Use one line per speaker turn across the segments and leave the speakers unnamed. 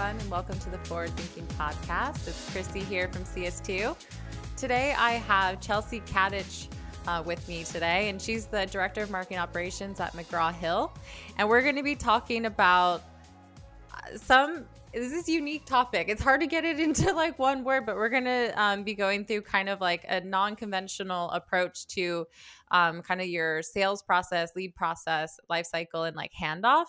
everyone, and welcome to the Forward Thinking Podcast. It's Christy here from CS2. Today, I have Chelsea Katich uh, with me today, and she's the Director of Marketing Operations at McGraw Hill. And we're going to be talking about uh, some this is unique topic. It's hard to get it into like one word, but we're gonna um, be going through kind of like a non-conventional approach to um, kind of your sales process, lead process, life cycle, and like handoff,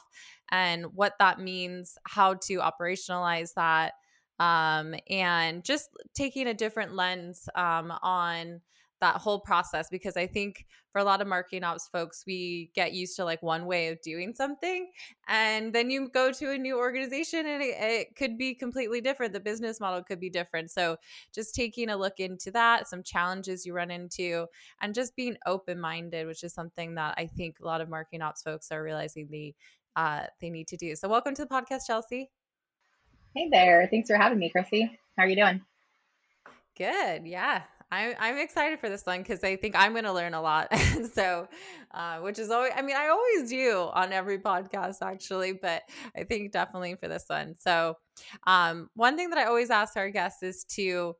and what that means, how to operationalize that, um, and just taking a different lens um, on that whole process because I think for a lot of marketing ops folks, we get used to like one way of doing something. And then you go to a new organization and it, it, could be completely different. The business model could be different. So just taking a look into that, some challenges you run into, and just being open minded, which is something that I think a lot of marketing ops folks are realizing they uh, they need to do. So welcome to the podcast, Chelsea.
Hey there. Thanks for having me, Chrissy. How are you doing?
Good. Yeah. I'm I'm excited for this one because I think I'm going to learn a lot. so, uh, which is always, I mean, I always do on every podcast actually, but I think definitely for this one. So, um, one thing that I always ask our guests is to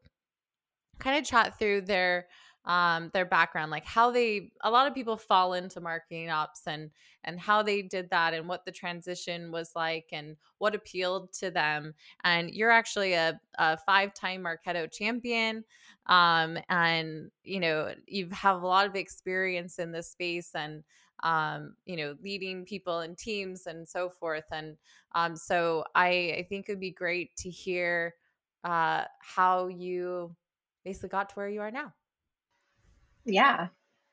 kind of chat through their um, their background, like how they a lot of people fall into marketing ops and and how they did that and what the transition was like and what appealed to them. And you're actually a, a five time Marketo champion, um, and you know you have a lot of experience in this space and um, you know leading people and teams and so forth. And um, so I I think it would be great to hear uh, how you basically got to where you are now.
Yeah.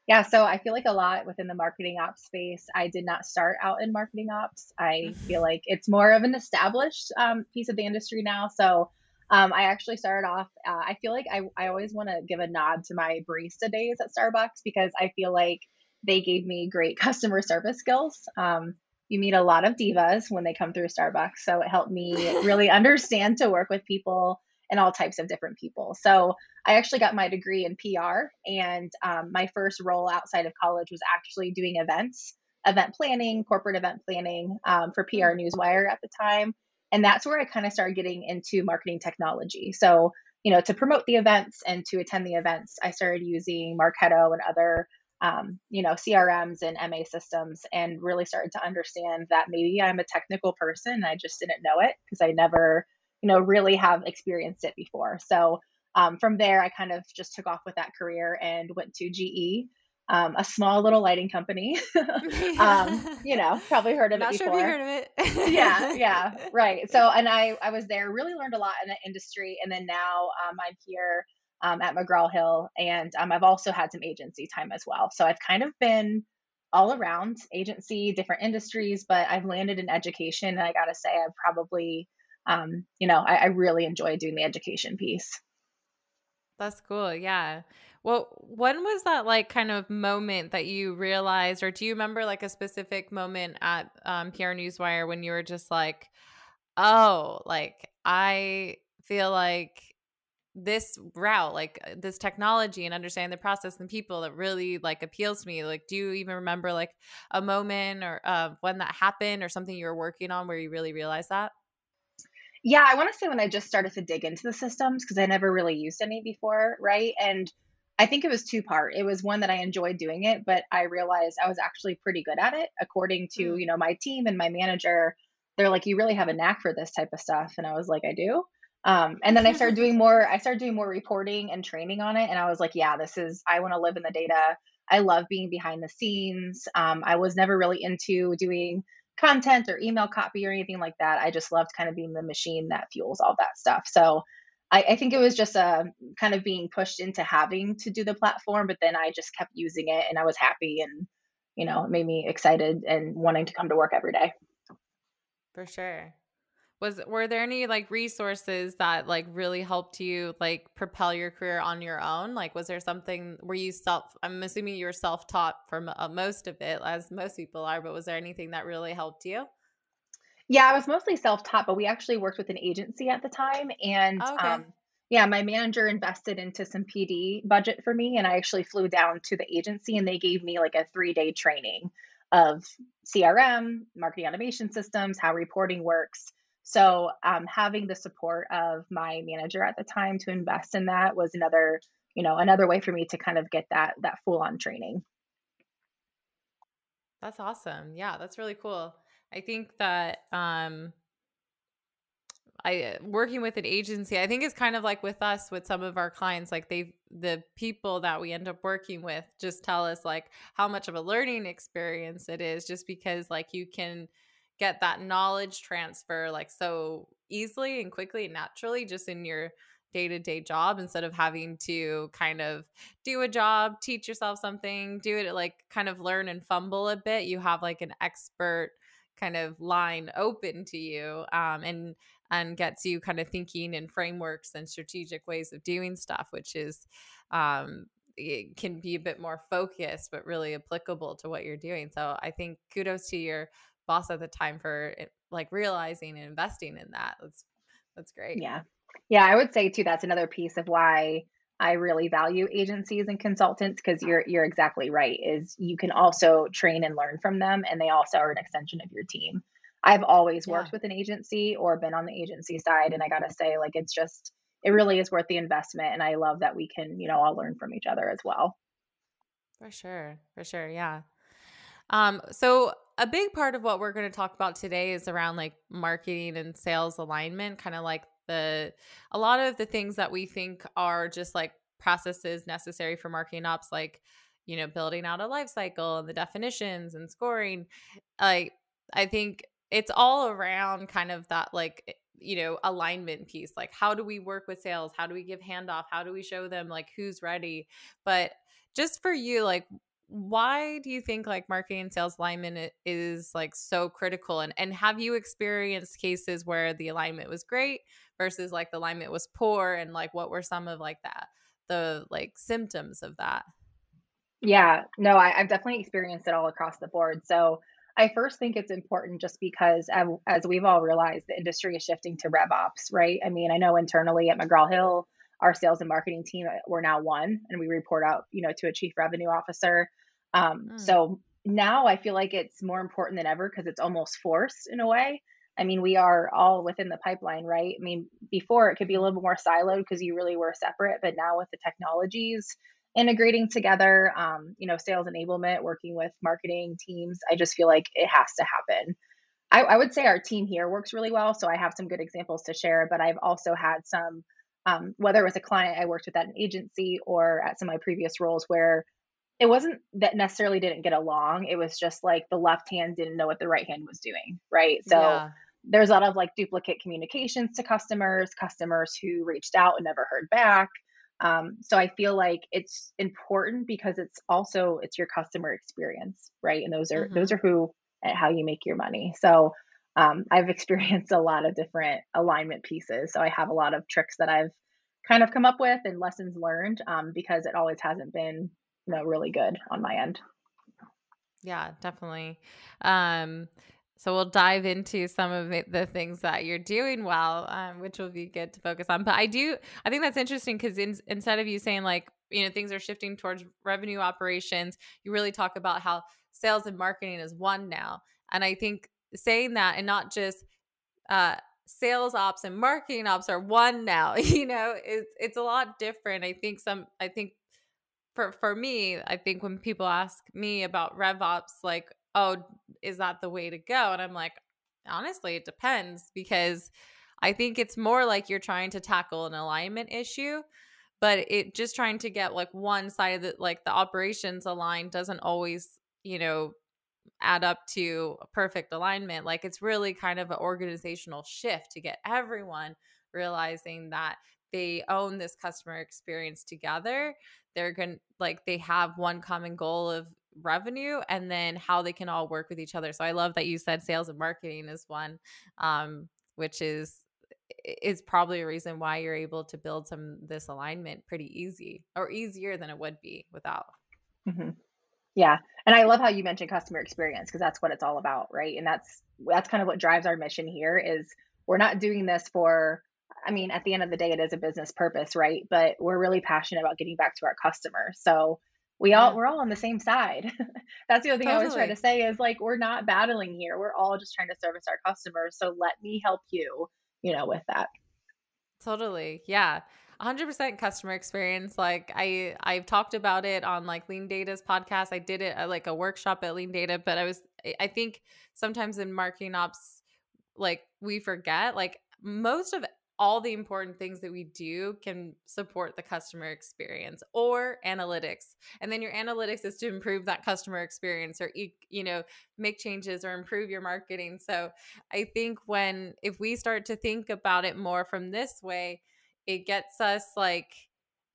Yeah. So I feel like a lot within the marketing ops space, I did not start out in marketing ops. I mm-hmm. feel like it's more of an established um, piece of the industry now. So um, I actually started off, uh, I feel like I, I always want to give a nod to my barista days at Starbucks because I feel like they gave me great customer service skills. Um, you meet a lot of divas when they come through Starbucks. So it helped me really understand to work with people and all types of different people. So I actually got my degree in PR, and um, my first role outside of college was actually doing events, event planning, corporate event planning um, for PR Newswire at the time. And that's where I kind of started getting into marketing technology. So, you know, to promote the events and to attend the events, I started using Marketo and other, um, you know, CRMs and MA systems and really started to understand that maybe I'm a technical person. I just didn't know it because I never you know, really have experienced it before. So um, from there, I kind of just took off with that career and went to GE, um, a small little lighting company. um, you know, probably heard of
Not
it
before.
Sure
heard of it.
yeah, yeah, right. So, and I I was there, really learned a lot in the industry, and then now um, I'm here um, at McGraw Hill, and um, I've also had some agency time as well. So I've kind of been all around agency, different industries, but I've landed in education, and I got to say, I've probably um, you know, I, I really enjoy doing the education piece.
That's cool. Yeah. Well, when was that like kind of moment that you realized, or do you remember like a specific moment at um, PR Newswire when you were just like, oh, like I feel like this route, like uh, this technology and understanding the process and people that really like appeals to me. Like, do you even remember like a moment or uh, when that happened or something you were working on where you really realized that?
Yeah, I want to say when I just started to dig into the systems because I never really used any before, right? And I think it was two part. It was one that I enjoyed doing it, but I realized I was actually pretty good at it according to, mm. you know, my team and my manager. They're like, "You really have a knack for this type of stuff." And I was like, "I do." Um, and then I started doing more I started doing more reporting and training on it and I was like, "Yeah, this is I want to live in the data. I love being behind the scenes. Um, I was never really into doing content or email copy or anything like that. I just loved kind of being the machine that fuels all that stuff. So I, I, think it was just a uh, kind of being pushed into having to do the platform, but then I just kept using it and I was happy and you know, it made me excited and wanting to come to work every day.
For sure was were there any like resources that like really helped you like propel your career on your own like was there something were you self i'm assuming you were self-taught for uh, most of it as most people are but was there anything that really helped you
yeah i was mostly self-taught but we actually worked with an agency at the time and oh, okay. um, yeah my manager invested into some pd budget for me and i actually flew down to the agency and they gave me like a three day training of crm marketing automation systems how reporting works So um, having the support of my manager at the time to invest in that was another, you know, another way for me to kind of get that that full on training.
That's awesome. Yeah, that's really cool. I think that um I working with an agency, I think it's kind of like with us with some of our clients like they the people that we end up working with just tell us like how much of a learning experience it is just because like you can get that knowledge transfer like so easily and quickly and naturally just in your day-to-day job instead of having to kind of do a job teach yourself something do it like kind of learn and fumble a bit you have like an expert kind of line open to you um, and and gets you kind of thinking in frameworks and strategic ways of doing stuff which is um, it can be a bit more focused but really applicable to what you're doing. So i think kudos to your boss at the time for it, like realizing and investing in that that's that's great
yeah yeah i would say too that's another piece of why I really value agencies and consultants because you're you're exactly right. Is you can also train and learn from them, and they also are an extension of your team. I've always worked yeah. with an agency or been on the agency side, and I gotta say, like it's just it really is worth the investment, and I love that we can you know all learn from each other as well.
For sure, for sure, yeah. Um, so a big part of what we're going to talk about today is around like marketing and sales alignment, kind of like the a lot of the things that we think are just like processes necessary for marketing ops like you know building out a life cycle and the definitions and scoring. Like i think it's all around kind of that like eh, you know alignment piece like how do we work with sales? How do we give handoff? How do we show them like who's ready? But just for you like why do you think like marketing and sales alignment is like so critical and and have you experienced cases where the alignment was great versus like the alignment was poor and like what were some of like that the like symptoms of that?
Yeah no I, have definitely experienced it all across the board so i first think it's important just because as we've all realized the industry is shifting to rev ops right? I mean i know internally at mcgraw-hill our sales and marketing team uh, we're now one and we report out you know to a chief revenue officer. Um, mm. so now i feel like it's more important than ever because it's almost forced in a way. I mean we are all within the pipeline right? I mean before it could be a little bit more siloed because you really were separate but now with the technologies integrating together um, you know sales enablement working with marketing teams i just feel like it has to happen. I, I would say our team here works really well so i have some good examples to share but i've also had some um, whether it was a client I worked with at an agency or at some of my previous roles where it wasn't that necessarily didn't get along. It was just like the left hand didn't know what the right hand was doing. Right. So yeah. there's a lot of like duplicate communications to customers, customers who reached out and never heard back. Um, so I feel like it's important because it's also it's your customer experience, right? And those are mm-hmm. those are who and how you make your money. So um, I've experienced a lot of different alignment pieces. So I have a lot of tricks that I've kind of come up with and lessons learned um, because it always hasn't been, you know, really good on my end.
Yeah, definitely. Um, so we'll dive into some of the things that you're doing well, um, which will be good to focus on. But I do, I think that's interesting because in, instead of you saying like, you know, things are shifting towards revenue operations, you really talk about how sales and marketing is one now. And I think saying that and not just uh sales ops and marketing ops are one now you know it's it's a lot different. I think some i think for for me i think when people ask me about rev ops like oh is that the way to go? and i'm like honestly it depends because i think it's more like you're trying to tackle an alignment issue but it just trying to get like one side of the like the operations aligned doesn't always you know add up to a perfect alignment. Like it's really kind of an organizational shift to get everyone realizing that they own this customer experience together. They're going to like they have one common goal of revenue and then how they can all work with each other. So I love that you said sales and marketing is one um which is is probably a reason why you're able to build some this alignment pretty easy or easier than it would be without.
Mm-hmm. Yeah. And I love how you mentioned customer experience because that's what it's all about, right? And that's that's kind of what drives our mission here is we're not doing this for I mean, at the end of the day it is a business purpose, right? But we're really passionate about getting back to our customers. So we all yeah. we're all on the same side. That's the other thing totally. I always try to say is like we're not battling here. We're all just trying to service our customers. So let me help you, you know, with that.
Totally. Yeah. 100% customer experience. Like i i've talked about it on like LeanData's podcast. I did it at like a workshop at LeanData but i was i think sometimes in marketing ops like we forget like most of all the important things that we do can support the customer experience or analytics. And then your analytics is to improve that customer experience or you know make changes or improve your marketing. So i think when if we start to think about it more from this way it gets us like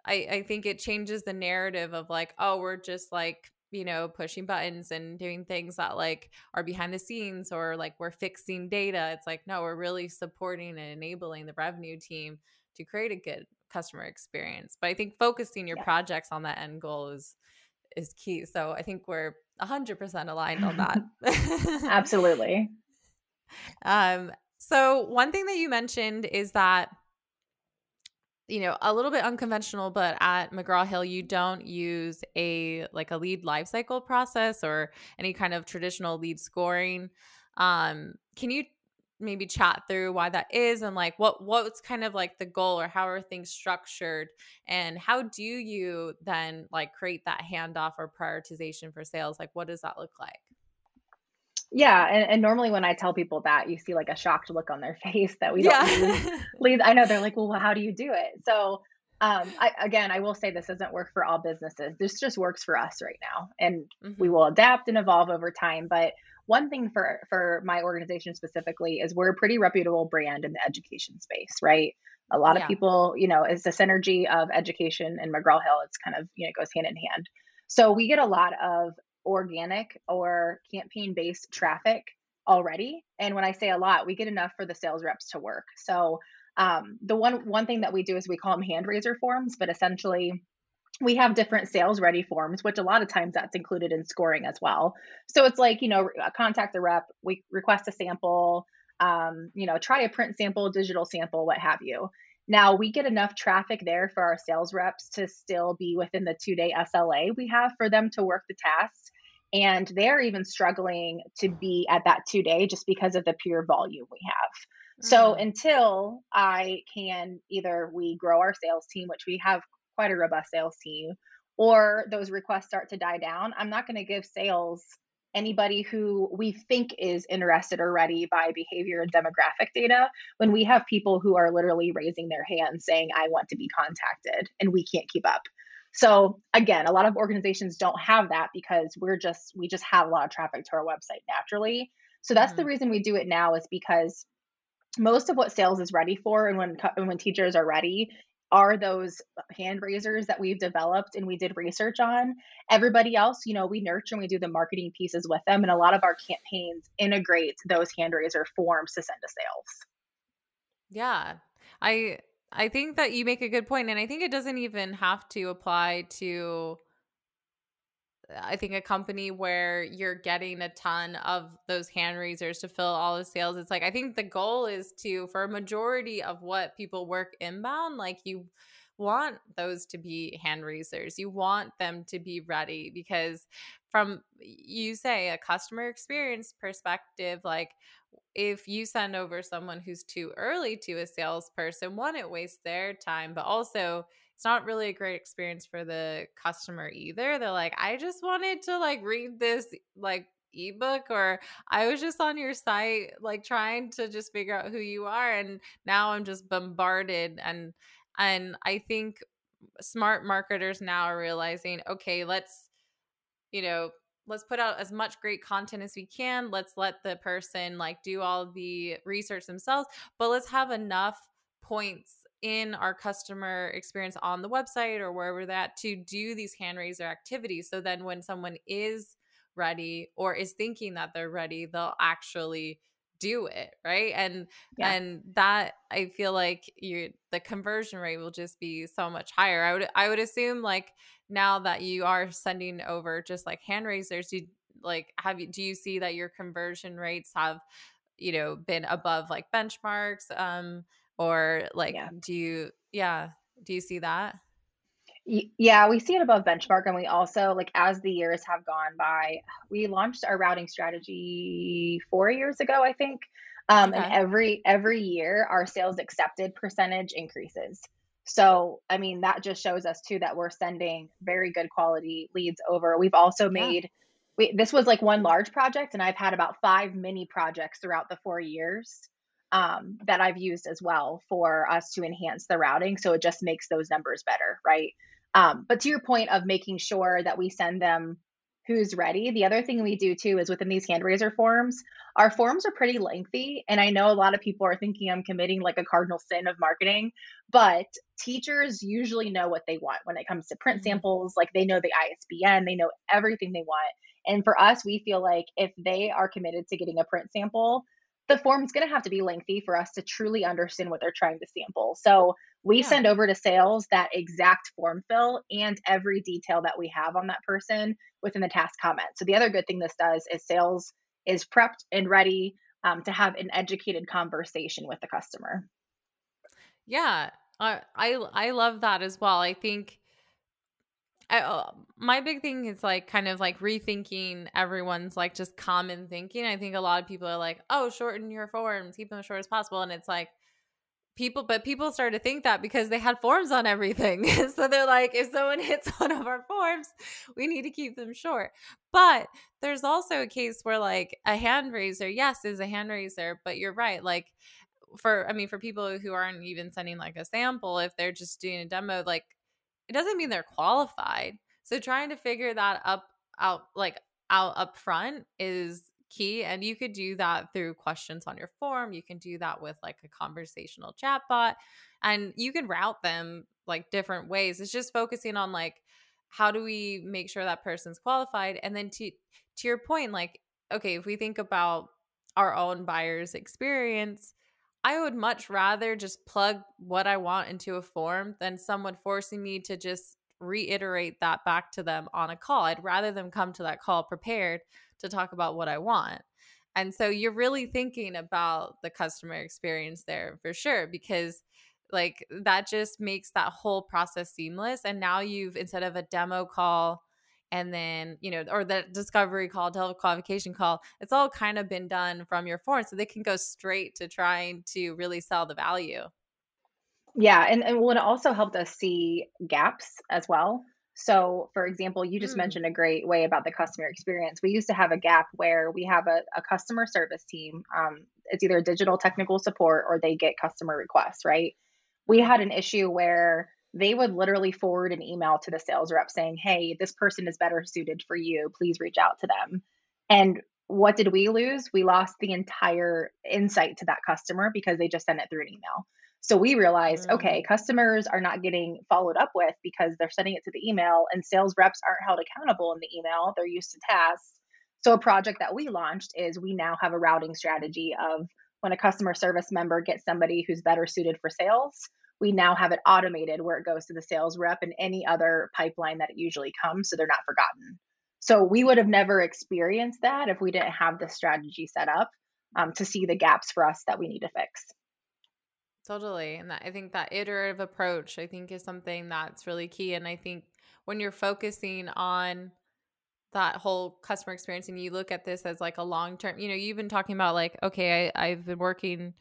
I, I think it changes the narrative of like, oh, we're just like, you know, pushing buttons and doing things that like are behind the scenes or like we're fixing data. It's like, no, we're really supporting and enabling the revenue team to create a good customer experience. But I think focusing your yeah. projects on that end goal is is key. So I think we're 100% aligned on that.
Absolutely.
um so one thing that you mentioned is that you know a little bit unconventional but at mcgraw-hill you don't use a like a lead lifecycle process or any kind of traditional lead scoring. Um can you maybe chat through why that is and like what what's kind of like the goal or how are things structured? And how do you then like create that handoff or prioritization for sales? Like what does that look like
yeah, and, and normally when I tell people that, you see like a shocked look on their face that we don't yeah. lead. I know they're like, well, how do you do it? So, um, I, again, I will say this doesn't work for all businesses. This just works for us right now, and mm-hmm. we will adapt and evolve over time. But one thing for for my organization specifically is we're a pretty reputable brand in the education space, right? A lot yeah. of people, you know, it's the synergy of education and McGraw Hill. It's kind of you know goes hand in hand. So we get a lot of organic or campaign based traffic already. And when I say a lot, we get enough for the sales reps to work. So um, the one one thing that we do is we call them hand raiser forms, but essentially we have different sales ready forms, which a lot of times that's included in scoring as well. So it's like you know contact the rep, we request a sample, um, you know try a print sample, digital sample, what have you. Now we get enough traffic there for our sales reps to still be within the two day SLA we have for them to work the tasks. And they're even struggling to be at that two day just because of the pure volume we have. Mm-hmm. So until I can either we grow our sales team, which we have quite a robust sales team, or those requests start to die down, I'm not going to give sales anybody who we think is interested or ready by behavior and demographic data when we have people who are literally raising their hands saying, I want to be contacted, and we can't keep up. So again, a lot of organizations don't have that because we're just we just have a lot of traffic to our website naturally. So that's mm-hmm. the reason we do it now is because most of what sales is ready for and when and when teachers are ready are those hand raisers that we've developed and we did research on. Everybody else, you know, we nurture and we do the marketing pieces with them. And a lot of our campaigns integrate those hand raiser forms to send to sales.
Yeah. I I think that you make a good point and I think it doesn't even have to apply to I think a company where you're getting a ton of those hand raisers to fill all the sales. It's like I think the goal is to for a majority of what people work inbound, like you want those to be hand raisers. You want them to be ready because from you say a customer experience perspective, like if you send over someone who's too early to a salesperson, one, it wastes their time, but also it's not really a great experience for the customer either. They're like, I just wanted to like read this like ebook or I was just on your site like trying to just figure out who you are and now I'm just bombarded and and I think smart marketers now are realizing okay let's you know let's put out as much great content as we can let's let the person like do all the research themselves but let's have enough points in our customer experience on the website or wherever that to do these hand raiser activities. So then when someone is ready or is thinking that they're ready, they'll actually do it right and yeah. and that i feel like you the conversion rate will just be so much higher i would i would assume like now that you are sending over just like hand raisers you like have you do you see that your conversion rates have you know been above like benchmarks um or like yeah. do you yeah do you see that
Yeah, we see it above benchmark, and we also like as the years have gone by, we launched our routing strategy 4 years ago, I think. Um, and every every year our sales accepted percentage increases. So, I mean, that just shows us too that we're sending very good quality leads over. We've also
Yeah.
made we this was like one large project, and I've had about 5 mini projects throughout the 4 years um, that I've used as well for us to enhance the routing. So it just makes those numbers better, right? Um, but to your point of making sure that we send them who's ready, the other thing we do too is within these hand raiser forms, our forms are pretty lengthy. And I know a lot of people are thinking I'm committing like a cardinal sin of marketing, but teachers usually know what they want when it comes to print
Mhm.
samples. Like they know the ISBN, they know everything they want. And for us, we feel like if they are committed to getting a print sample, the form's going to have to be lengthy for us to truly understand what they're trying to sample. So we
Yeah.
send over to sales that exact form fill and every detail that we have on that person within the task comment. So the other good thing this does is sales is prepped and ready um, to have an educated conversation with the customer.
Yeah. I I I love that as well. I think I, uh, my big thing is like kind of like rethinking everyone's like just common thinking. I think a lot of people are like, "Oh, shorten your forms, keep them as short as possible," and it's like people, but people started to think that because they had forms on everything. so they're like, if someone hits one of our forms, we need to keep them short. But there's also a case where like a hand raiser, yes, is a hand raiser, but you're right, like for I mean for people who aren't even sending like a sample, if they're just doing a demo, like it doesn't mean they're qualified. So trying to figure that up out like out up front is key and you could do that through questions on your form. You can do that with like a conversational chatbot and you can route them like different ways. It's just focusing on like how do we make sure that person's qualified and then to to your point like okay, if we think about our own buyer's experience, I would much rather just plug what I want into a form than someone forcing me to just reiterate that back to them on a call. I'd rather them come to that call prepared to talk about what I want. And so you're really thinking about the customer experience there for sure because like that just makes that whole process seamless and now you've instead of a demo call and then you know or the discovery call telequalification call it's all kind of been done from your form so they can go straight to trying to really sell the value
Yeah, and and it also helped us see gaps as well. So, for example, you just
mm,
mentioned a great way about the customer experience. We used to have a gap where we have a, a customer service team. Um, it's either digital technical support or they get customer requests, right? We had an issue where they would literally forward an email to the sales rep saying, Hey, this person is better suited for you. Please reach out to them. And what did we lose? We lost the entire insight to that customer because they just sent it through an email. So we realized,
mm,
okay, customers are not getting followed up with because they're sending it to the email and sales reps aren't held accountable in the email. They're used to tasks. So a project that we launched is we now have a routing strategy of when a customer service member gets somebody who's better suited for sales, we now have it automated where it goes to the sales rep and any other pipeline that it usually comes so they're not forgotten. So we would have never experienced that if we didn't have this strategy set up um, to see the gaps for us that we need to fix.
Totally and that, i think that iterative approach i think is something that's really key and i think when you're focusing on that whole customer experience and you look at this as like a long term you know you've been talking about like okay I, i've been working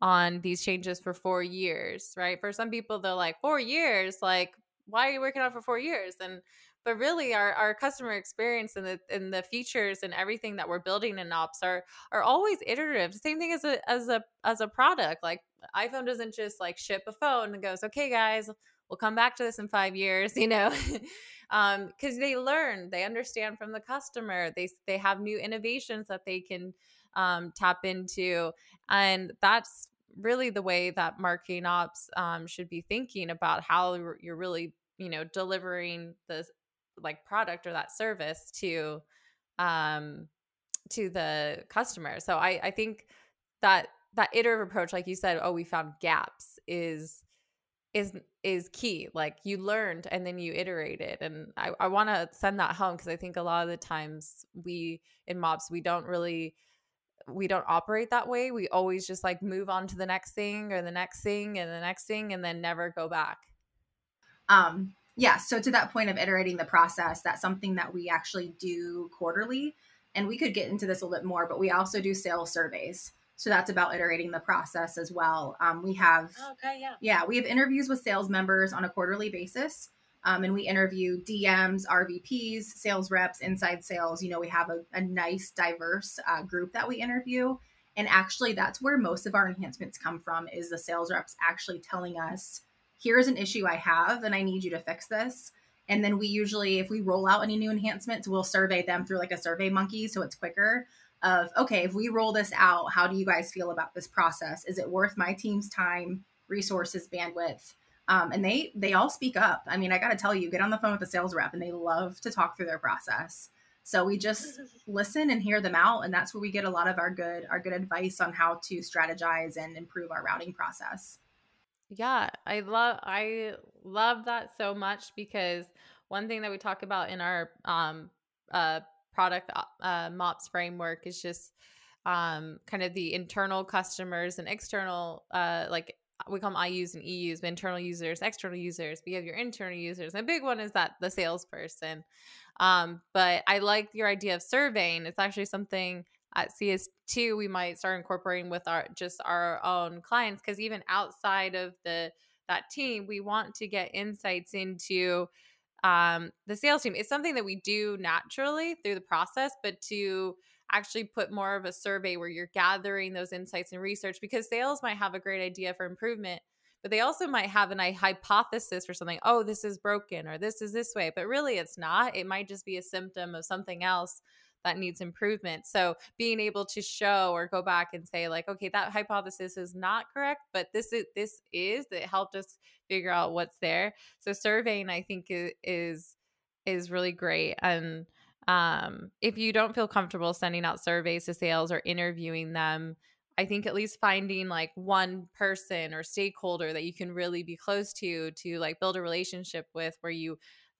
on these changes for four years right? For some people they're like four years? Like why are you working on it for four years? And but really our, our customer experience and the and the features and everything that we're building in ops are are always iterative. Same thing as a as a as a product like iphone doesn't just like ship a phone and goes okay guys we'll come back to this in five years you know? Um because they learn they understand from the customer they they have new innovations that they can um tap into and that's really the way that marketing ops um should be thinking about how you're really you know delivering the like product or that service to um to the customer so i i think that that iterative approach like you said oh we found gaps is is is key. Like you learned and then you iterated. And I, I want to send that home because I think a lot of the times we in MOps we don't really we don't operate that way. We always just like move on to the next thing or the next thing and the next thing and then never go back.
Um, Yeah. So to that point of iterating the process, that's something that we actually do quarterly. And we could get into this a little bit more, but we also do sales surveys. So that's about iterating the process as well. Um, we have,
okay, yeah,
yeah, we have interviews with sales members on a quarterly basis, um, and we interview DMs, RVPs, sales reps, inside sales. You know, we have a, a nice, diverse uh, group that we interview, and actually, that's where most of our enhancements come from. Is the sales reps actually telling us, "Here's an issue I have, and I need you to fix this." And then we usually, if we roll out any new enhancements, we'll survey them through like a survey monkey, so it's quicker of okay if we roll this out how do you guys feel about this process? Is it worth my team's time resources bandwidth? Um, and they they all speak up. I mean i gotta tell you get on the phone with the sales rep and they love to talk through their process. So we just listen and hear them out and that's where we get a lot of our good our good advice on how to strategize and improve our routing process
yeah i love i love that so much because one thing that we talk about in our um uh product uh, uh, MOPS framework is just um, kind of the internal customers and external, uh, like we call them IUs and EUs, but internal users, external users. We have your internal users. And a big one is that the salesperson. Um, but I like your idea of surveying. It's actually something at CS2 we might start incorporating with our just our own clients because even outside of the that team, we want to get insights into um, the sales team. It's something that we do naturally through the process, but to actually put more of a survey where you're gathering those insights and research because sales might have a great idea for improvement but they also might have an, a hypothesis for something oh this is broken or this is this way but really it's not it might just be a symptom of something else that needs improvement. So being able to show or go back and say like, okay, that hypothesis is not correct, but this is this is that helped us figure out what's there. So surveying, I think, is is really great and. Um, if you don't feel comfortable sending out surveys to sales or interviewing them, I think at least finding like one person or stakeholder that you can really be close to to like build a relationship with where you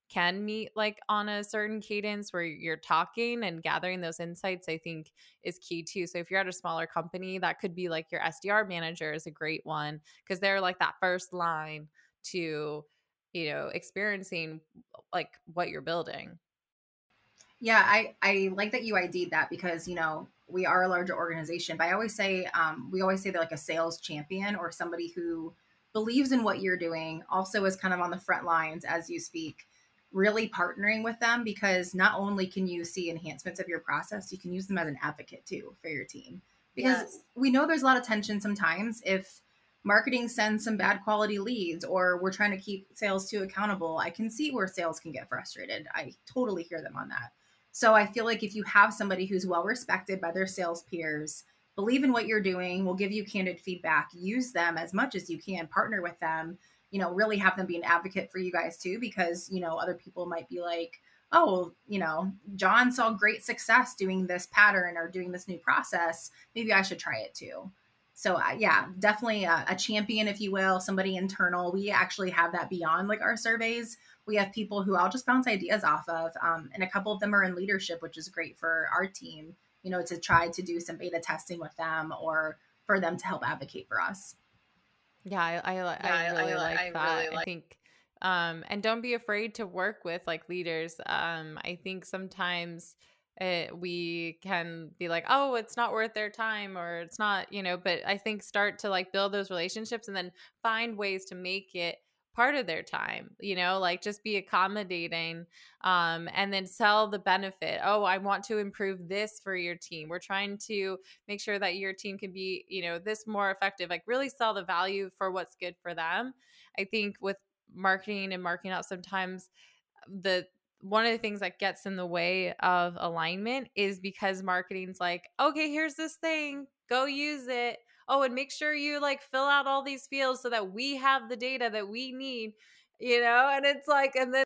can meet like on a certain cadence where you're talking and gathering those insights i think is key too. So if you're at a smaller company that could be like your sdr manager is a great one because they're like that first line to you know experiencing like what you're building.
Yeah i i like that you id'd that because you know we are a larger organization but i always say um, we always say they're like a sales champion or somebody who believes in what you're doing also is kind of on the front lines as you speak really partnering with them because not only can you see enhancements of your process, you can use them as an advocate too for your team. Because yes. we know there's a lot of tension sometimes if marketing sends some bad quality leads or we're trying to keep sales too accountable. I can see where sales can get frustrated. I totally hear them on that. So I feel like if you have somebody who's well respected by their sales peers, believe in what you're doing, will give you candid feedback, use them as much as you can, partner with them you know, really have them be an advocate for you guys too, because, you know, other people might be like, oh, you know, John saw great success doing this pattern or doing this new process. Maybe I should try it too. So, uh, yeah, definitely a, a, champion, if you will, somebody internal. We actually have that beyond like our surveys. We have people who I'll just bounce ideas off of. Um, and a couple of them are in leadership, which is great for our team, you know, to try to do some beta testing with them or for them to help advocate for us.
Yeah, I I, yeah, I really I, like I that. Really like- I think um and don't be afraid to work with like leaders. Um I think sometimes it, we can be like, oh, it's not worth their time or it's not, you know, but I think start to like build those relationships and then find ways to make it part of their time you know like just be accommodating um, and then sell the benefit. Oh i want to improve this for your team. We're trying to make sure that your team can be you know this more effective like really sell the value for what's good for them. I think with marketing and marketing out sometimes the one of the things that gets in the way of alignment is because marketing's like okay here's this thing. Go use it oh, and make sure you like fill out all these fields so that we have the data that we need, you know? And it's like, and then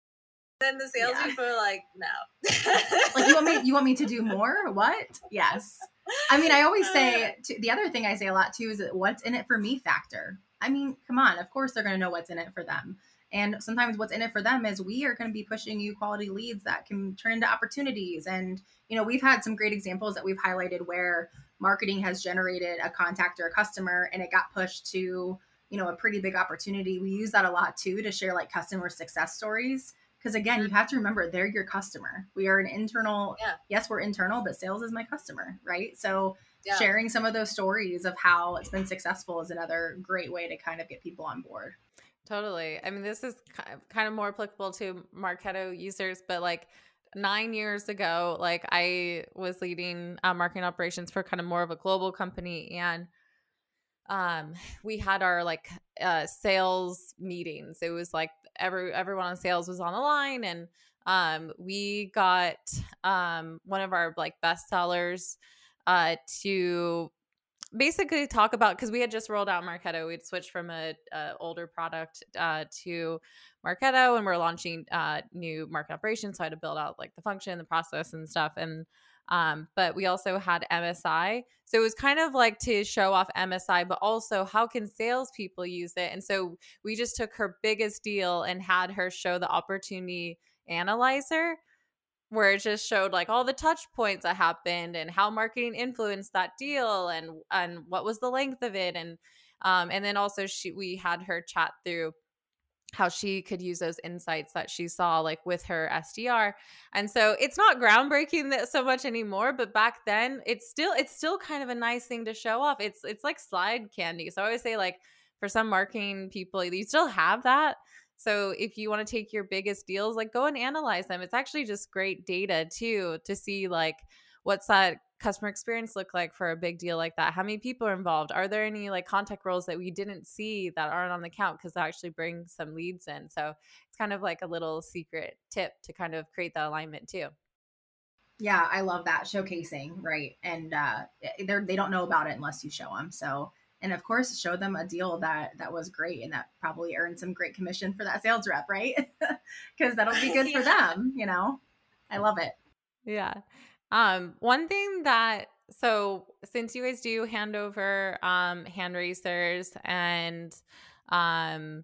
then the salespeople yeah. are like, no.
like you want me you want me to do more? What? Yes. I mean, I always say uh. to, the other thing I say a lot too is that what's in it for me factor. I mean, come on, of course they're going to know what's in it for them. And sometimes what's in it for them is we are going to be pushing you quality leads that can turn into opportunities. And, you know, we've had some great examples that we've highlighted where marketing has generated a contact or a customer and it got pushed to you know, a pretty big opportunity. We use that a lot too to share like customer success stories. Because again, you mm-hmm. have to remember they're your customer. We are an internal,
Yeah.
yes, we're internal, but sales is my customer, right? So
Yeah.
sharing some of those stories of how it's been successful is another great way to kind of get people on board.
Totally. I mean, this is kind of more applicable to Marketo users, but like nine years ago, like I was leading uh, marketing operations for kind of more of a global company, and um, we had our like uh, sales meetings. It was like every everyone on sales was on the line, and um, we got um, one of our like best sellers uh, to basically talk about because we had just rolled out Marketo. We'd switched from a, a older product uh, to Marketo, and we're launching uh, new market operations. So I had to build out like the function, the process, and stuff. And um, but we also had MSI, so it was kind of like to show off MSI, but also how can salespeople use it. And so we just took her biggest deal and had her show the opportunity analyzer where it just showed like all the touch points that happened and how marketing influenced that deal and and what was the length of it and um and then also she we had her chat through how she could use those insights that she saw like with her SDR. And so it's not groundbreaking that so much anymore, but back then it's still it's still kind of a nice thing to show off. It's it's like slide candy. So I always say like for some marketing people, you still have that. So if you want to take your biggest deals, like go and analyze them. It's actually just great data too to see like what's that customer experience look like for a big deal like that? How many people are involved? Are there any like contact roles that we didn't see that aren't on the count because that actually bring some leads in? So it's kind of like a little secret tip to kind of create that alignment too.
Yeah, I love that showcasing, right? And uh, they they don't know about it unless you show them. So, and of course, show them a deal that that was great and that probably earned some great commission for that sales rep, right? Because that'll be good for them. You know, I love it.
Yeah. Um, one thing that so since you guys do handover um hand raisers and um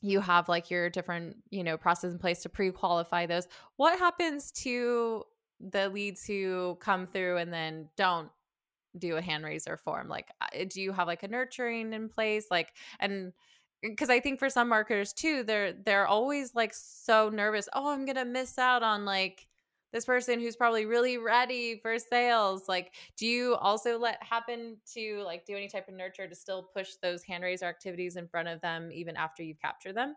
you have like your different, you know, process in place to pre-qualify those, what happens to the leads who come through and then don't do a hand raiser form? Like do you have like a nurturing in place? Like and because I think for some marketers too, they're they're always like so nervous. Oh, I'm gonna miss out on like this person who's probably really ready for sales. Like, do you also let happen to like do any type of nurture to still push those hand raiser activities in front of them even after you've captured them?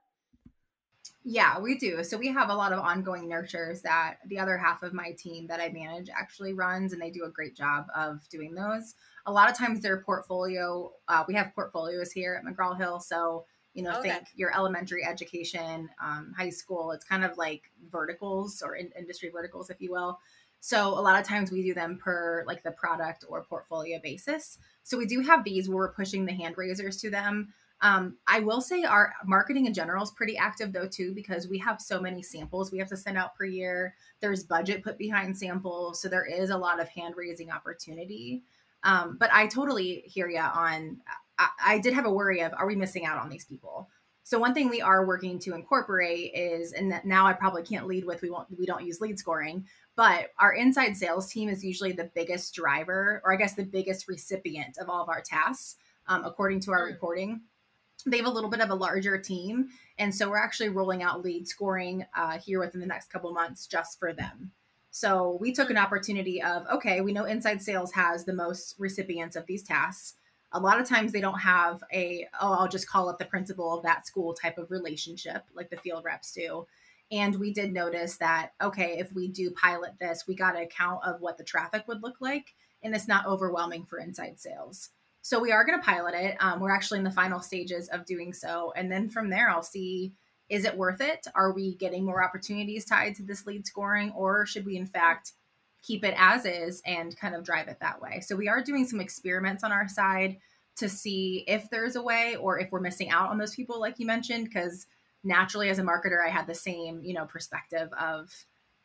Yeah, we do. So we have a lot of ongoing nurtures that the other half of my team that I manage actually runs, and they do a great job of doing those. A lot of times, their portfolio, uh, we have portfolios here at McGraw Hill. So, you know,
Okay.
think your elementary education, um, high school, it's kind of like verticals or in- industry verticals, if you will. So, a lot of times we do them per like the product or portfolio basis. So, we do have these where we're pushing the hand raisers to them. Um, I will say our marketing in general is pretty active though too because we have so many samples we have to send out per year. There's budget put behind samples, so there is a lot of hand raising opportunity. Um, but I totally hear you on. I, I did have a worry of are we missing out on these people? So one thing we are working to incorporate is, and that now I probably can't lead with we won't we don't use lead scoring, but our inside sales team is usually the biggest driver, or I guess the biggest recipient of all of our tasks, um, according to our
Mm.
reporting they have a little bit of a larger team and so we're actually rolling out lead scoring uh, here within the next couple months just for them. So we took an opportunity of okay we know inside sales has the most recipients of these tasks. A lot of times they don't have a oh i'll just call up the principal of that school type of relationship like the field reps do. And we did notice that okay if we do pilot this we got a count of what the traffic would look like and it's not overwhelming for inside sales so we are going to pilot it. Um, we're actually in the final stages of doing so. And then from there, I'll see is it worth it? Are we getting more opportunities tied to this lead scoring, or should we, in fact, keep it as is and kind of drive it that way? So we are doing some experiments on our side to see if there's a way or if we're missing out on those people, like you mentioned, because naturally as a marketer, I had the same, you know, perspective of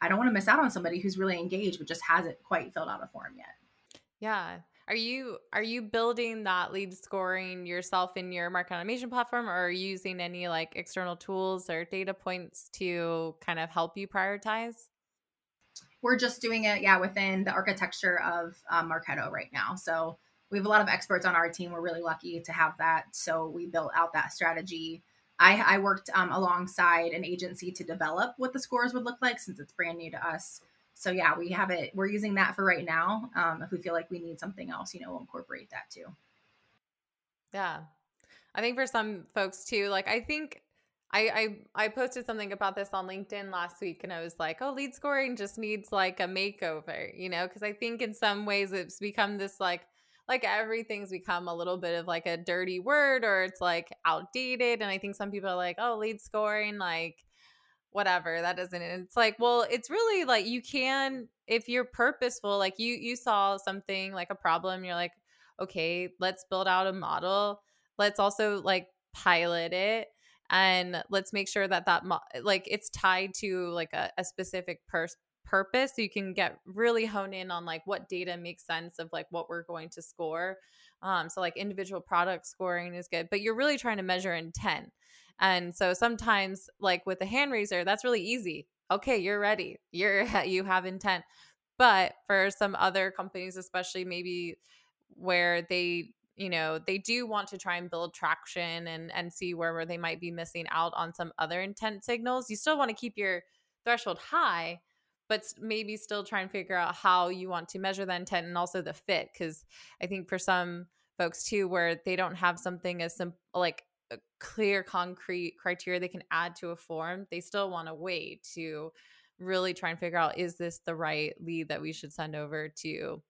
I don't want to miss out on somebody who's really engaged but just hasn't quite filled out a form yet.
Yeah. Are you are you building that lead scoring yourself in your market automation platform or are you using any like external tools or data points to kind of help you prioritize?
we're just doing it yeah within the architecture of um, marketo right now so we have a lot of experts on our team. We're really lucky to have that. So we built out that strategy. I, I worked um, alongside an agency to develop what the scores would look like since it's brand new to us. So yeah, we have it. We're using that for right now. Um, if we feel like we need something else, you know, we'll incorporate that too.
Yeah, I think for some folks too, like I think I, I I posted something about this on LinkedIn last week and I was like, oh, lead scoring just needs like a makeover, you know, because I think in some ways it's become this like like everything's become a little bit of like a dirty word or it's like outdated. And I think some people are like, oh, lead scoring, like whatever, that doesn't it's like, well, it's really like you can if you're purposeful, like you you saw something like a problem, you're like, okay, let's build out a model. Let's also like pilot it and let's make sure that that mo- like it's tied to like a, a specific pers- purpose so you can get really hone in on like what data makes sense of like what we're going to score um so like individual product scoring is good but you're really trying to measure intent and so sometimes like with the hand raiser that's really easy. Okay you're ready. You're you have intent but for some other companies especially maybe where they you know they do want to try and build traction and and see where, where they might be missing out on some other intent signals you still want to keep your threshold high but maybe still try and figure out how you want to measure the intent and also the fit because i think for some folks too where they don't have something as simple like a clear concrete criteria they can add to a form they still want a way to really try and figure out is this the right lead that we should send over to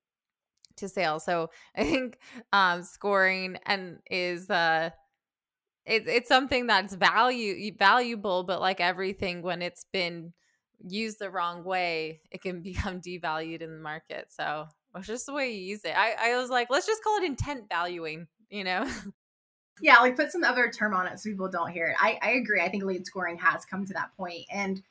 to sales. So I think um, scoring and is uh, it, it's something that's value valuable, but like everything, when it's been used the wrong way, it can become devalued in the market. So it's just the way you use it. I, I was like, let's just call it intent valuing, you know?
Yeah, like put some other term on it so people don't hear it. I, I agree. I think lead scoring has come to that point. And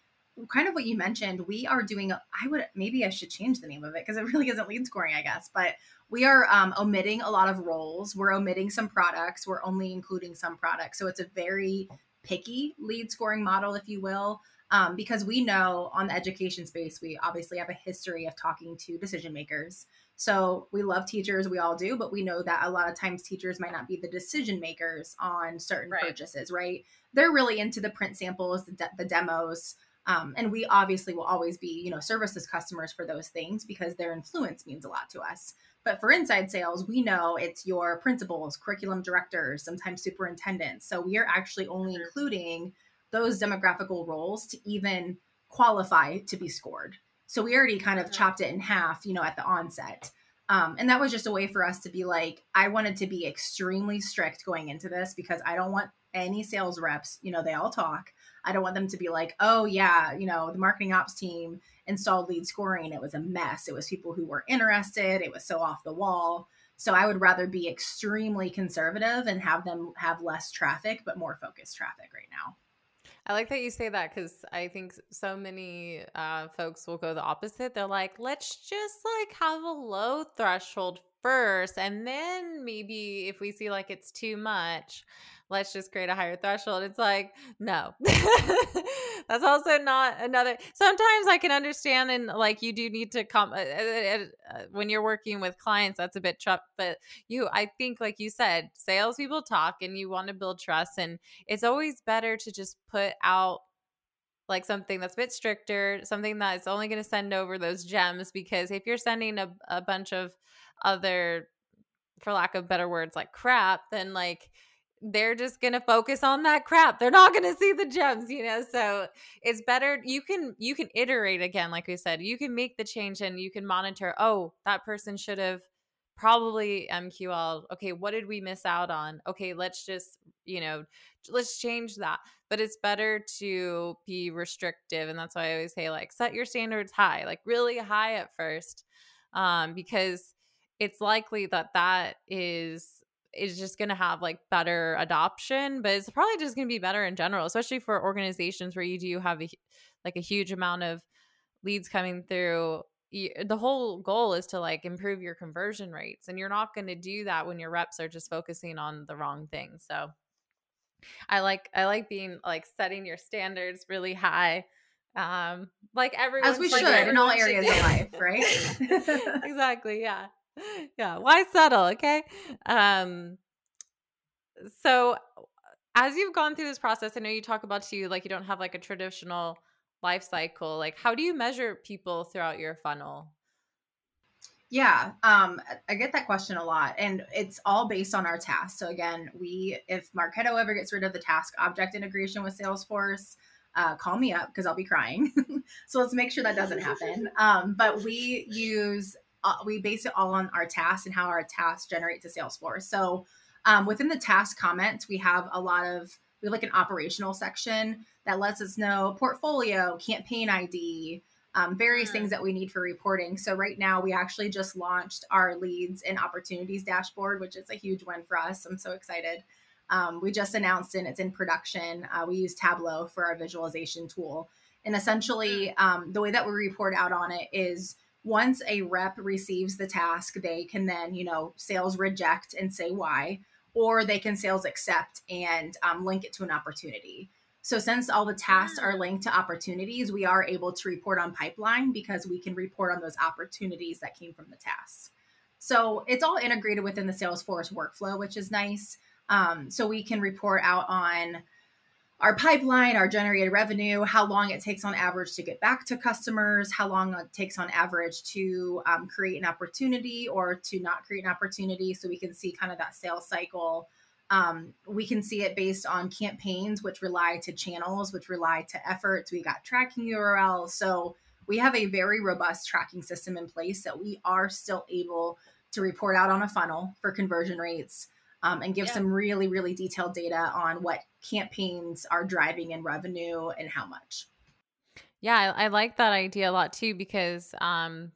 kind of what you mentioned, we are doing, I would, maybe I should change the name of it because it really isn't lead scoring, I guess, but we are um, omitting a lot of roles. We're omitting some products. We're only including some products. So it's a very picky lead scoring model, if you will. Um, because we know on the education space, we obviously have a history of talking to decision makers. So we love teachers, we all do, but we know that a lot of times teachers might not be the decision makers on certain right. purchases, right? They're really into the print samples, the, de- the demos, um, and we obviously will always be, you know, services customers for those things because their influence means a lot to us. But for inside sales, we know it's your principals, curriculum directors, sometimes superintendents. So we are actually only mm-hmm. including those demographical roles to even qualify to be scored. So we already kind of mm-hmm. chopped it in half, you know, at the onset. Um, and that was just a way for us to be like, I wanted to be extremely strict going into this because I don't want any sales reps, you know, they all talk. I don't want them to be like, oh, yeah, you know, the marketing ops team installed lead scoring. It was a mess. It was people who were interested. It was so off the wall. So I would rather be extremely conservative and have them have less traffic, but more focused traffic right now.
I like that you say that because I think so many uh, folks will go the opposite. They're like, let's just like have a low threshold first, and then maybe if we see like it's too much, let's just create a higher threshold. It's like, no. That's also not another. Sometimes I can understand, and like you do need to come uh, uh, uh, when you're working with clients. That's a bit tough, but you, I think, like you said, salespeople talk, and you want to build trust, and it's always better to just put out like something that's a bit stricter, something that's only going to send over those gems. Because if you're sending a, a bunch of other, for lack of better words, like crap, then like they're just going to focus on that crap. They're not going to see the gems, you know? So it's better you can you can iterate again like we said. You can make the change and you can monitor, "Oh, that person should have probably MQL. Okay, what did we miss out on? Okay, let's just, you know, let's change that." But it's better to be restrictive and that's why I always say like set your standards high, like really high at first. Um because it's likely that that is is just going to have like better adoption, but it's probably just going to be better in general, especially for organizations where you do have a, like a huge amount of leads coming through. The whole goal is to like improve your conversion rates, and you're not going to do that when your reps are just focusing on the wrong thing. So, I like I like being like setting your standards really high um like everyone
as we should in all areas of life right
exactly yeah yeah. Why settle? Okay. Um, so as you've gone through this process, I know you talk about you like you don't have like a traditional life cycle. Like, how do you measure people throughout your funnel?
Yeah, um, I get that question a lot, and it's all based on our task. So again, we if Marketo ever gets rid of the task object integration with Salesforce, uh, call me up because I'll be crying. so let's make sure that doesn't happen. Um, but we use uh, we base it all on our tasks and how our tasks generate to Salesforce. So um, within the task comments, we have a lot of we have like an operational section that lets us know portfolio, campaign ID, um, various things that we need for reporting. So right now we actually just launched our leads and opportunities dashboard, which is a huge win for us. I'm so excited. Um, we just announced and it's in production. Uh, we use Tableau for our visualization tool, and essentially um, the way that we report out on it is once a rep receives the task, they can then you know sales reject and say why, or they can sales accept and um, link it to an opportunity. So since all the tasks are linked to opportunities, we are able to report on pipeline because we can report on those opportunities that came from the tasks. So it's all integrated within the Salesforce workflow, which is nice. Um, so we can report out on our pipeline, our generated revenue, how long it takes on average to get back to customers, how long it takes on average to um, create an opportunity or to not create an opportunity. So we can see kind of that sales cycle um, we can see it based on campaigns, which rely to channels, which rely to efforts. We got tracking URLs. So we have a very robust tracking system in place that we are still able to report out on a funnel for conversion rates um, and give yeah. some really, really detailed data on what campaigns are driving in revenue and how much.
Yeah, I, I like that idea a lot too because um,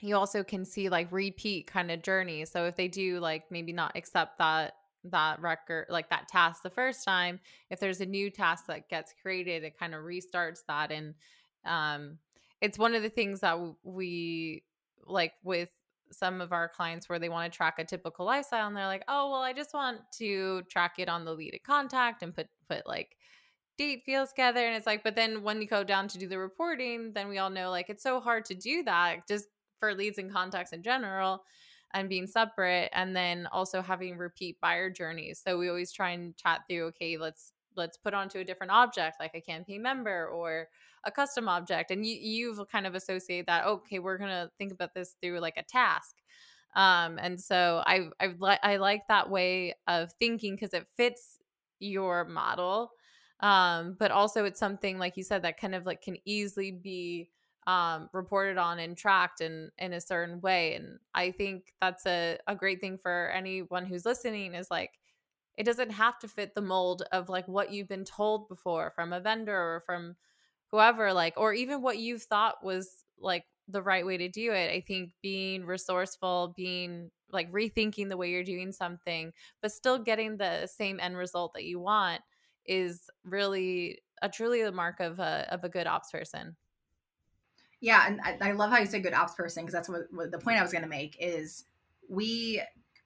you also can see like repeat kind of journeys. So if they do like maybe not accept that that record like that task the first time if there's a new task that gets created it kind of restarts that and um it's one of the things that we like with some of our clients where they want to track a typical lifecycle and they're like oh well i just want to track it on the lead contact and put put like date fields together. And it's like but then when you go down to do the reporting then we all know like it's so hard to do that just for leads and contacts in general and being separate and then also having repeat buyer journeys. So we always try and chat through okay let's let's put onto a different object like a campaign member or a custom object and you you've kind of associated that okay we're gonna think about this through like a task. Um and so i i, li- I like that way of thinking because it fits your model um but also it's something like you said that kind of like can easily be um, reported on and tracked in in a certain way and i think that's a, a great thing for anyone who's listening is like it doesn't have to fit the mold of like what you've been told before from a vendor or from whoever like or even what you've thought was like the right way to do it i think being resourceful being like rethinking the way you're doing something but still getting the same end result that you want is really a truly the mark of a of a good ops person
yeah, and I, I love how you said good ops person because that's what, what the point I was going to make is we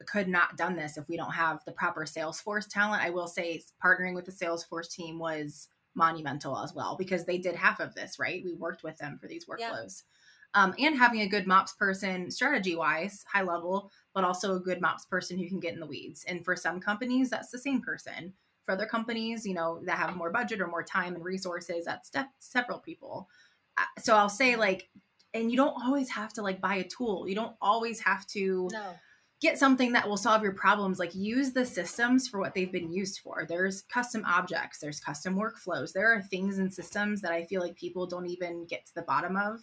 could not done this if we don't have the proper Salesforce talent. I will say partnering with the Salesforce team was monumental as well because they did half of this, right? We worked with them for these workflows. Yeah. Um, and having a good MOPS person, strategy wise, high level, but also a good MOPS person who can get in the weeds. And for some companies, that's the same person. For other companies, you know, that have more budget or more time and resources, that's several people so I'll say like, and you don't always have to like buy a tool. You don't always have to no. Get something that will solve your problems. Like use the systems for what they've been used for. There's custom objects, there's custom workflows. There are things and systems that I feel like people don't even get to the bottom of.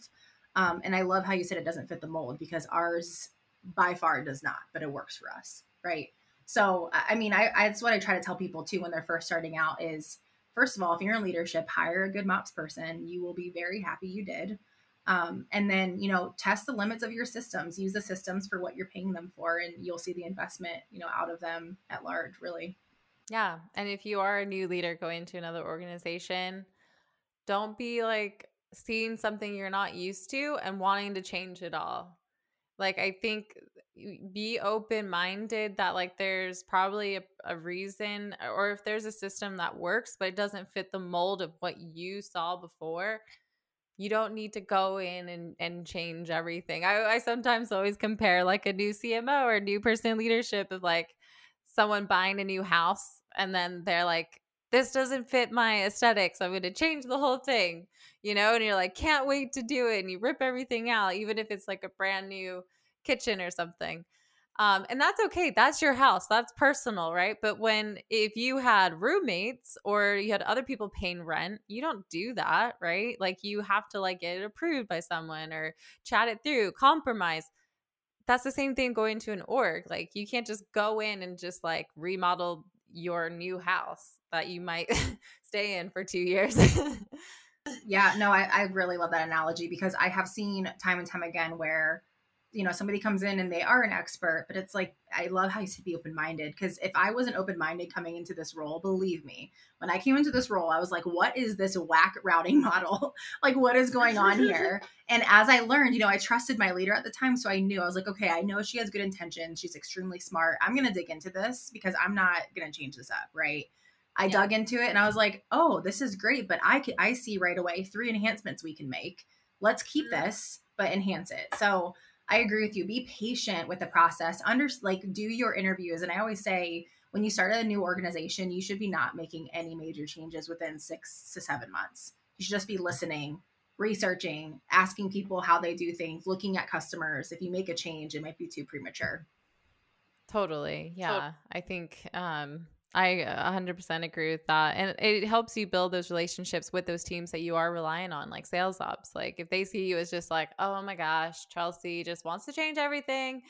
Um, and I love how you said it doesn't fit the mold because ours by far does not, but it works for us, right? So I mean, I, I that's what I try to tell people too when they're first starting out is first of all, if you're in leadership, hire a good MOPS person. You will be very happy you did. Um, and then, you know, test the limits of your systems. Use the systems for what you're paying them for, and you'll see the investment, you know, out of them at large, really.
Yeah. And if you are a new leader going to another organization, don't be like seeing something you're not used to and wanting to change it all. Like, I think be open minded that like there's probably a, a, reason or if there's a system that works but it doesn't fit the mold of what you saw before You don't need to go in and, and change everything. I, I sometimes always compare like a new CMO or new person in leadership of like someone buying a new house and then they're like, this doesn't fit my aesthetic, so I'm going to change the whole thing, you know? And you're like, can't wait to do it. And you rip everything out, even if it's like a brand new kitchen or something. Um, and that's okay. That's your house. That's personal, right? But when if you had roommates or you had other people paying rent, you don't do that, right? Like you have to like get it approved by someone or chat it through, compromise. That's the same thing going to an org. Like you can't just go in and just like remodel your new house that you might stay in for two years.
yeah, no, I, I really love that analogy because I have seen time and time again where you know somebody comes in and they are an expert but it's like i love how you said be open-minded because if i wasn't open-minded coming into this role believe me when i came into this role i was like what is this whack routing model like what is going on here and as i learned you know i trusted my leader at the time so i knew i was like okay i know she has good intentions she's extremely smart i'm gonna dig into this because i'm not gonna change this up right I yeah. dug into it and I was like, "Oh, this is great, but I can I see right away three enhancements we can make. Let's keep mm. this, but enhance it." So, I agree with you. Be patient with the process. Under like do your interviews. And I always say when you start a new organization, you should be not making any major changes within six to seven months. You should just be listening, researching, asking people how they do things, looking at customers. If you make a change, it might be too premature.
Totally. Yeah. I think um I uh, 100% agree with that. And it helps you build those relationships with those teams that you are relying on, like sales ops. Like if they see you as just like, oh my gosh, Chelsea just wants to change everything.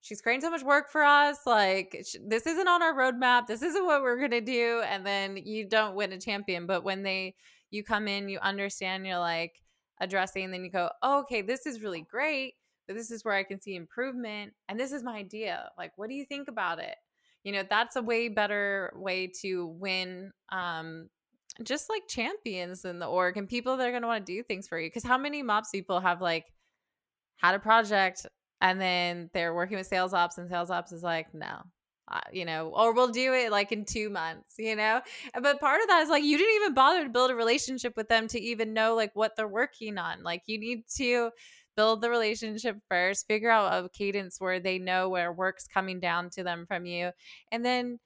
She's creating so much work for us. Like this isn't on our roadmap. This isn't what we're going to do. And then you don't win a champion. But when they, you come in, you understand, you're like addressing, then you go, oh, okay, this is really great. But this is where I can see improvement. And this is my idea. Like, what do you think about it? You know that's a way better way to win um just like champions in the org and people that are going to want to do things for you because how many mops people have like had a project and then they're working with sales ops and sales ops is like no uh, you know or we'll do it like in two months you know? But part of that is like you didn't even bother to build a relationship with them to even know like what they're working on like you need to build the relationship first, figure out a cadence where they know where work's coming down to them from you, and then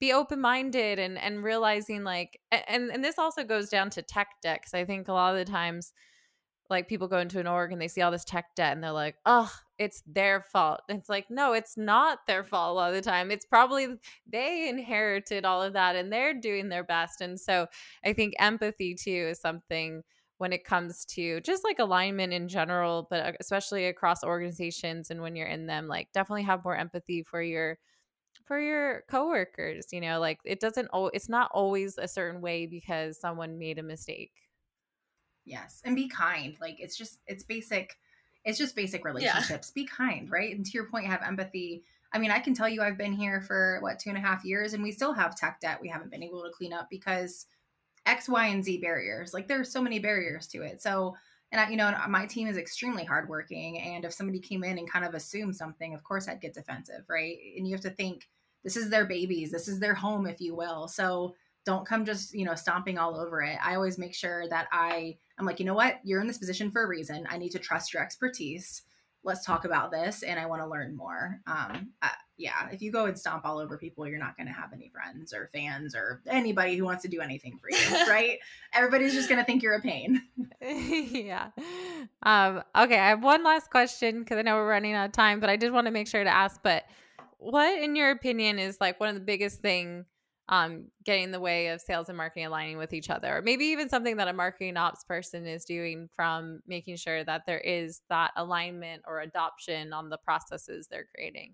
be open minded and and realizing like and and this also goes down to tech debt because I think a lot of the times like people go into an org and they see all this tech debt and they're like, oh, it's their fault. It's like, no, it's not their fault a lot of the time. It's probably they inherited all of that and they're doing their best. And so I think empathy too is something when it comes to just like alignment in general, but uh, especially across organizations and when you're in them, like definitely have more empathy for your for your coworkers, you know, like it doesn't it's not always a certain way because someone made a mistake.
Yes, and be kind. Like it's just it's basic it's just basic relationships. Yeah. Be kind, right? And to your point, have empathy. I mean, I can tell you I've been here for what two and a half years and we still have tech debt we haven't been able to clean up because X, Y, and Z barriers. Like there's so many barriers to it. So, and I, you know, my team is extremely hardworking. And if somebody came in and kind of assumed something, of course I'd get defensive, right? And you have to think this is their babies, this is their home, if you will. So don't come just, you know, stomping all over it. I always make sure that I, I'm like, you know what? You're in this position for a reason. I need to trust your expertise let's talk about this and i want to learn more um uh, yeah if you go and stomp all over people you're not going to have any friends or fans or anybody who wants to do anything for you right? Everybody's just going to think you're a pain.
Yeah. Um okay i have one last question because i know we're running out of time but i did want to make sure to ask but what in your opinion is like one of the biggest thing um, getting in the way of sales and marketing aligning with each other, or maybe even something that a marketing ops person is doing from making sure that there is that alignment or adoption on the processes they're creating.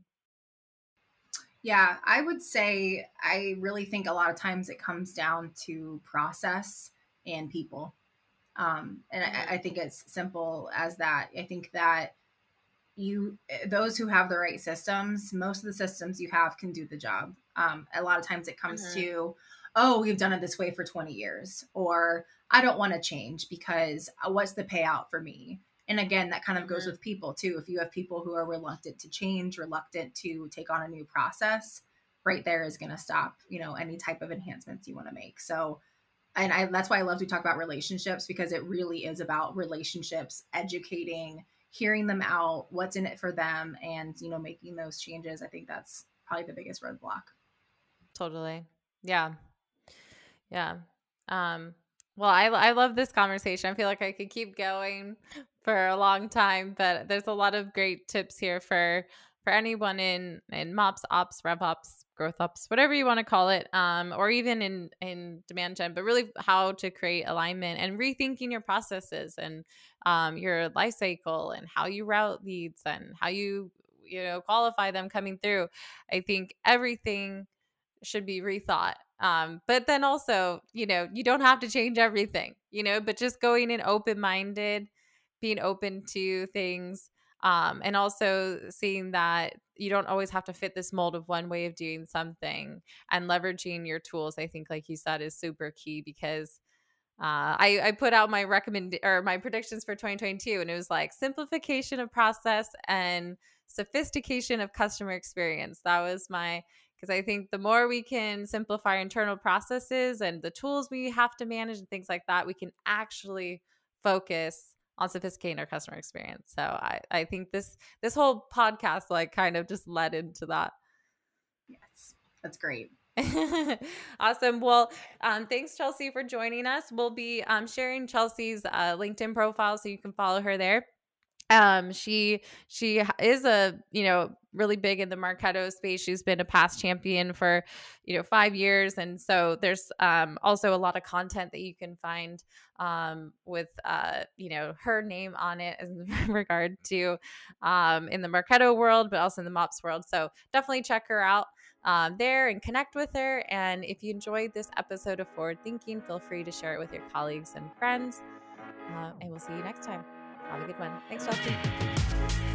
Yeah, I would say I really think a lot of times it comes down to process and people. Um, and I, I think it's simple as that. I think that you those who have the right systems most of the systems you have can do the job um, a lot of times it comes mm-hmm. to oh we've done it this way for 20 years or i don't want to change because uh, what's the payout for me and again that kind of goes mm-hmm. with people too if you have people who are reluctant to change reluctant to take on a new process right there is going to stop you know any type of enhancements you want to make so and I, that's why I love to talk about relationships because it really is about relationships, educating, hearing them out, what's in it for them, and you know, making those changes. I think that's probably the biggest roadblock.
Totally. Yeah. Yeah. Um, well, I, I love this conversation. I feel like I could keep going for a long time, but there's a lot of great tips here for for anyone in in mops, ops, rev ops, growth ops, whatever you want to call it, um, or even in in demand gen, but really how to create alignment and rethinking your processes and um, your life cycle and how you route leads and how you you know qualify them coming through. I think everything should be rethought um, but then also, you know, you don't have to change everything, you know, but just going in open minded, being open to things, um, and also seeing that you don't always have to fit this mold of one way of doing something and leveraging your tools, I think, like you said, is super key because. Uh, I, I put out my recommend or my predictions for 2022 and it was like simplification of process and sophistication of customer experience. That was my because I think the more we can simplify internal processes and the tools we have to manage and things like that, we can actually focus on sophisticating our customer experience. So I, I think this this whole podcast like kind of just led into that.
Yes, that's great.
awesome. Well, um, thanks, Chelsea, for joining us. We'll be um, sharing Chelsea's uh, LinkedIn profile so you can follow her there um she she is a you know really big in the marketo space. She's been a past champion for you know five years and so there's um also a lot of content that you can find um with uh you know her name on it in regard to um in the marketo world but also in the mops world. So definitely check her out um, there and connect with her and if you enjoyed this episode of forward thinking feel free to share it with your colleagues and friends uh, and we'll see you next time have a good one. Thanks, Chelsea.